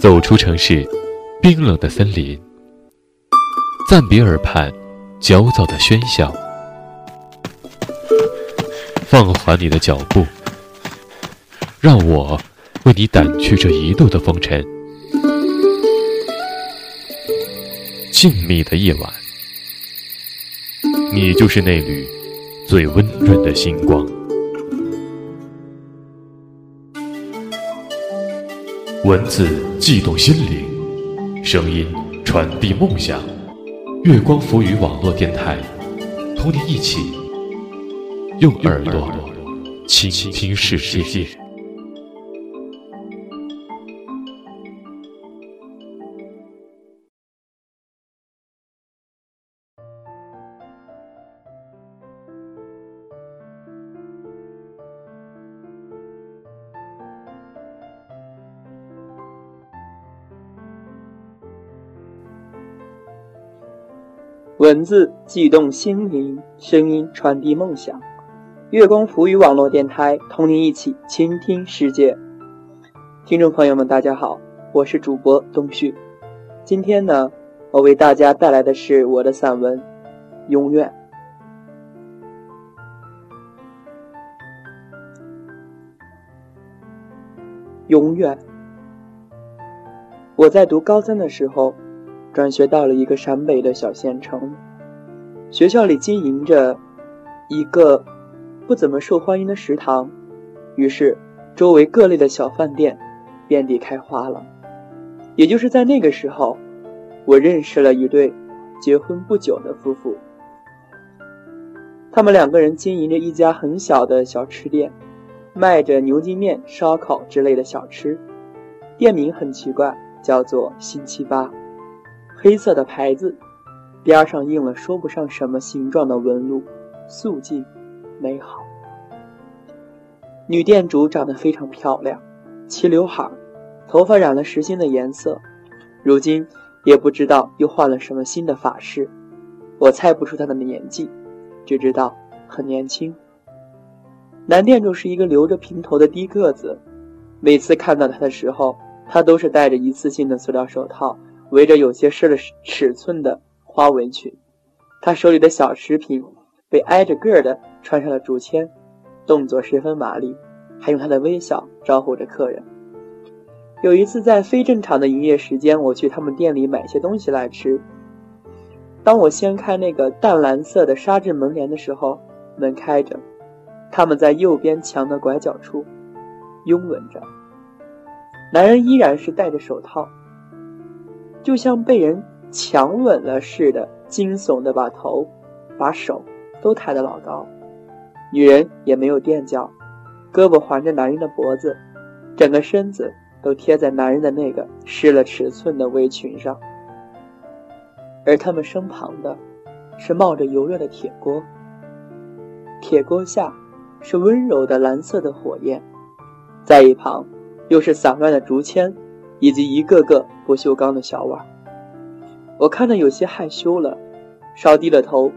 走出城市冰冷的森林，暂别耳畔焦躁的喧嚣，放缓你的脚步，让我为你掸去这一路的风尘。静谧的夜晚，你就是那缕最温润的星光。文字悸动心灵，声音传递梦想。月光浮语网络电台，同你一起用耳朵倾听世界。文字悸动心灵，声音传递梦想。月光浮语网络电台，同您一起倾听世界。听众朋友们，大家好，我是主播东旭。今天呢，我为大家带来的是我的散文《永远》。永远。我在读高三的时候。转学到了一个陕北的小县城，学校里经营着一个不怎么受欢迎的食堂，于是周围各类的小饭店遍地开花了。也就是在那个时候，我认识了一对结婚不久的夫妇。他们两个人经营着一家很小的小吃店，卖着牛筋面、烧烤之类的小吃，店名很奇怪，叫做“星期八”。黑色的牌子，边上印了说不上什么形状的纹路，素净、美好。女店主长得非常漂亮，齐刘海，头发染了实心的颜色，如今也不知道又换了什么新的发饰。我猜不出她的年纪，只知道很年轻。男店主是一个留着平头的低个子，每次看到他的时候，他都是戴着一次性的塑料手套。围着有些失了尺寸的花围裙，他手里的小食品被挨着个儿的穿上了竹签，动作十分麻利，还用他的微笑招呼着客人。有一次在非正常的营业时间，我去他们店里买些东西来吃。当我掀开那个淡蓝色的纱质门帘的时候，门开着，他们在右边墙的拐角处拥吻着，男人依然是戴着手套。就像被人强吻了似的，惊悚的把头、把手都抬得老高。女人也没有垫脚，胳膊环着男人的脖子，整个身子都贴在男人的那个失了尺寸的围裙上。而他们身旁的，是冒着油热的铁锅，铁锅下是温柔的蓝色的火焰，在一旁又是散乱的竹签。以及一个个不锈钢的小碗，我看得有些害羞了，稍低了头。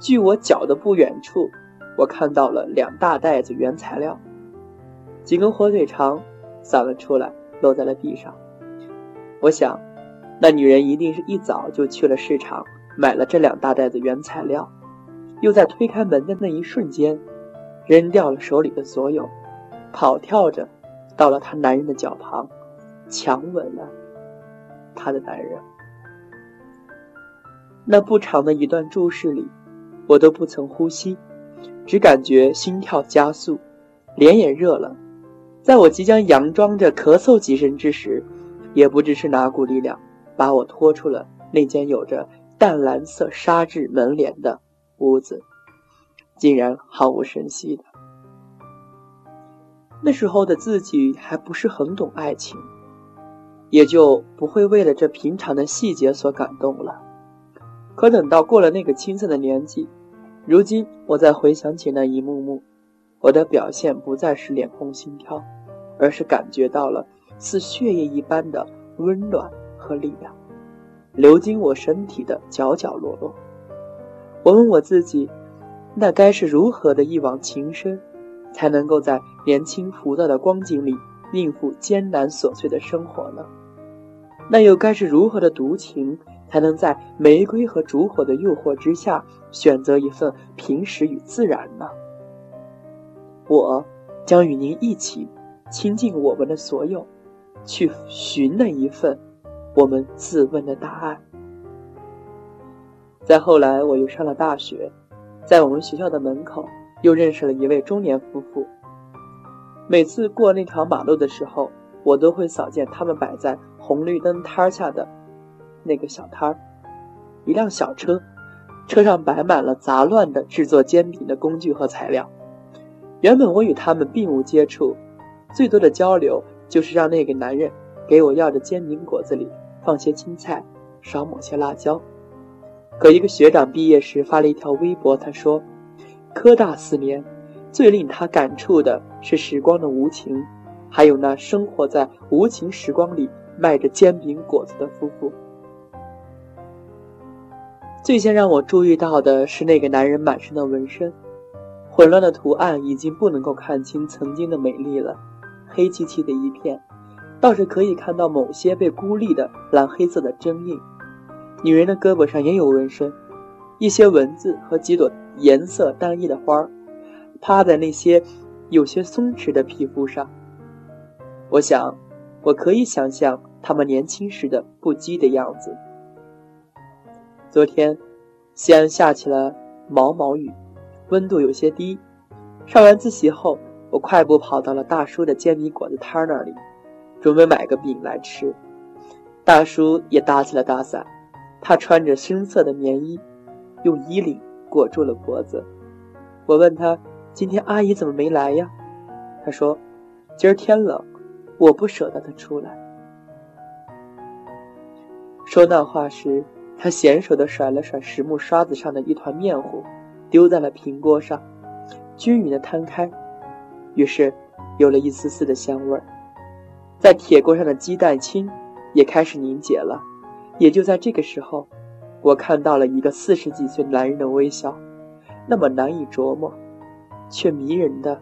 距我脚的不远处，我看到了两大袋子原材料，几根火腿肠散了出来，落在了地上。我想，那女人一定是一早就去了市场，买了这两大袋子原材料，又在推开门的那一瞬间，扔掉了手里的所有，跑跳着到了她男人的脚旁。强吻了他的男人。那不长的一段注视里，我都不曾呼吸，只感觉心跳加速，脸也热了。在我即将佯装着咳嗽几声之时，也不知是哪股力量把我拖出了那间有着淡蓝色纱质门帘的屋子，竟然毫无声息的。那时候的自己还不是很懂爱情。也就不会为了这平常的细节所感动了。可等到过了那个青涩的年纪，如今我再回想起那一幕幕，我的表现不再是脸红心跳，而是感觉到了似血液一般的温暖和力量，流经我身体的角角落落。我问我自己，那该是如何的一往情深，才能够在年轻浮躁的光景里应付艰难琐碎的生活呢？那又该是如何的独情，才能在玫瑰和烛火的诱惑之下，选择一份平实与自然呢？我将与您一起倾尽我们的所有，去寻那一份我们自问的答案。再后来，我又上了大学，在我们学校的门口又认识了一位中年夫妇。每次过那条马路的时候，我都会扫见他们摆在红绿灯摊下的那个小摊儿，一辆小车，车上摆满了杂乱的制作煎饼的工具和材料。原本我与他们并无接触，最多的交流就是让那个男人给我要的煎饼果子里放些青菜，少抹些辣椒。可一个学长毕业时发了一条微博，他说：“科大四年，最令他感触的是时光的无情，还有那生活在无情时光里卖着煎饼果子的夫妇。最先让我注意到的是那个男人满身的纹身，混乱的图案已经不能够看清曾经的美丽了，黑漆漆的一片，倒是可以看到某些被孤立的蓝黑色的针印。”女人的胳膊上也有纹身，一些文字和几朵颜色单一的花儿，趴在那些有些松弛的皮肤上。我想，我可以想象他们年轻时的不羁的样子。昨天，西安下起了毛毛雨，温度有些低。上完自习后，我快步跑到了大叔的煎饼果子摊那里，准备买个饼来吃。大叔也打起了大伞。他穿着深色的棉衣，用衣领裹住了脖子。我问他：“今天阿姨怎么没来呀？”她说：“今儿天冷，我不舍得她出来。”说那话时，她娴熟地甩了甩实木刷子上的一团面糊，丢在了平锅上，均匀地摊开，于是有了一丝丝的香味儿。在铁锅上的鸡蛋清也开始凝结了。也就在这个时候，我看到了一个四十几岁男人的微笑，那么难以琢磨，却迷人的，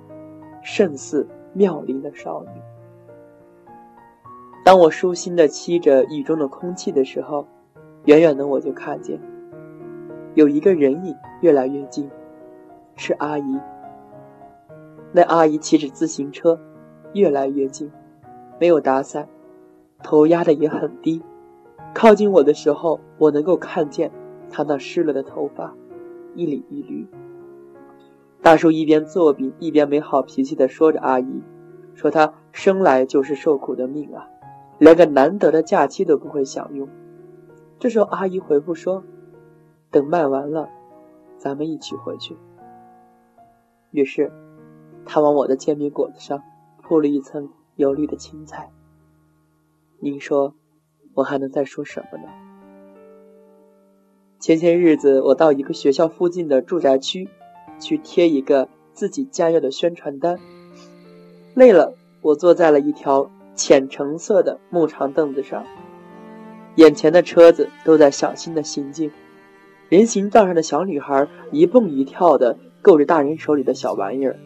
胜似妙龄的少女。当我舒心的吸着雨中的空气的时候，远远的我就看见，有一个人影越来越近，是阿姨。那阿姨骑着自行车，越来越近，没有打伞，头压的也很低。靠近我的时候，我能够看见她那湿了的头发，一缕一缕。大叔一边做饼，一边没好脾气地说着：“阿姨，说他生来就是受苦的命啊，连个难得的假期都不会享用。”这时候，阿姨回复说：“等卖完了，咱们一起回去。”于是，他往我的煎饼果子上铺了一层油绿的青菜。您说？我还能再说什么呢？前些日子，我到一个学校附近的住宅区，去贴一个自己家要的宣传单。累了，我坐在了一条浅橙色的木长凳子上，眼前的车子都在小心的行进，人行道上的小女孩一蹦一跳的够着大人手里的小玩意儿。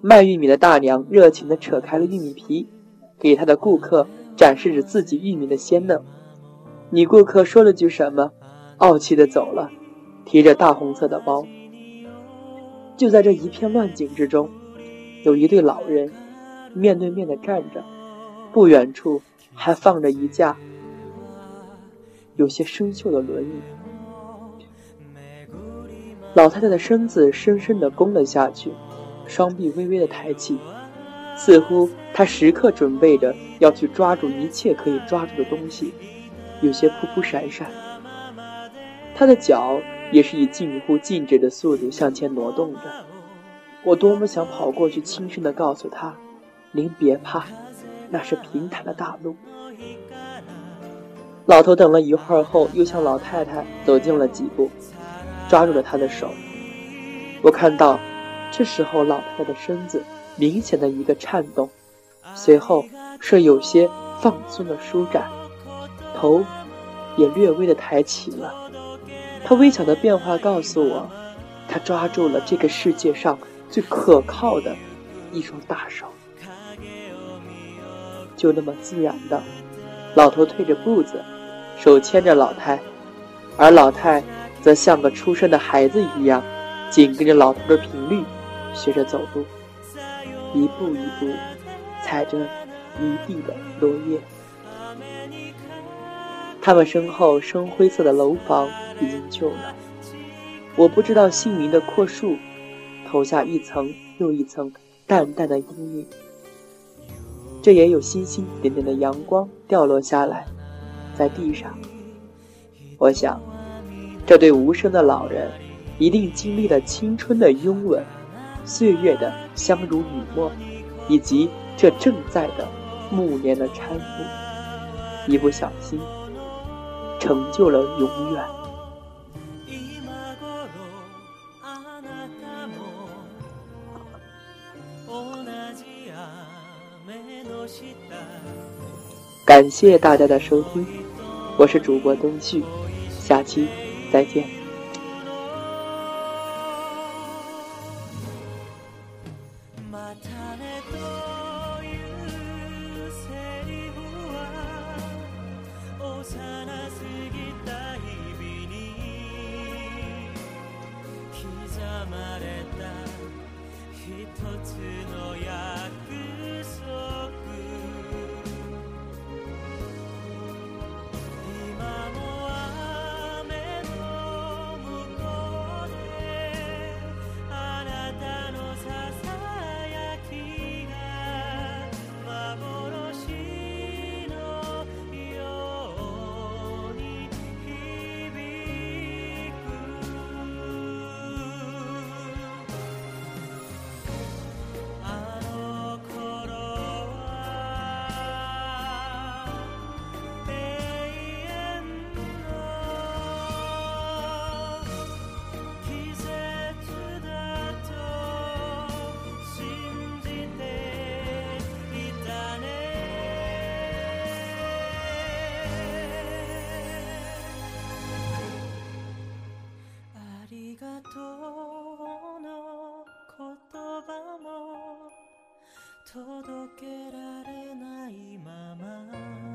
卖玉米的大娘热情的扯开了玉米皮，给她的顾客。展示着自己玉米的鲜嫩，女顾客说了句什么，傲气的走了，提着大红色的包。就在这一片乱景之中，有一对老人面对面的站着，不远处还放着一架有些生锈的轮椅。老太太的身子深深的弓了下去，双臂微微的抬起。似乎她时刻准备着要去抓住一切可以抓住的东西，有些扑扑闪闪。他的脚也是以近乎静止的速度向前挪动着。我多么想跑过去，轻声地告诉他：“您别怕，那是平坦的大路。”老头等了一会儿后，又向老太太走近了几步，抓住了她的手。我看到，这时候老太太的身子。明显的一个颤动，随后是有些放松的舒展，头也略微的抬起了。他微小的变化告诉我，他抓住了这个世界上最可靠的一双大手。就那么自然的，老头退着步子，手牵着老太，而老太则像个出生的孩子一样，紧跟着老头的频率学着走路，一步一步踩着一地的落叶。他们身后深灰色的楼房已经旧了，我不知道姓名的阔树投下一层又一层淡淡的阴影。这也有星星点点的阳光掉落下来，在地上。我想，这对无声的老人，一定经历了青春的拥吻，岁月的相濡以沫，以及这正在的暮年的搀扶。一不小心，成就了永远。感谢大家的收听，我是主播东旭，下期再见。がとうの言葉も届けられないまま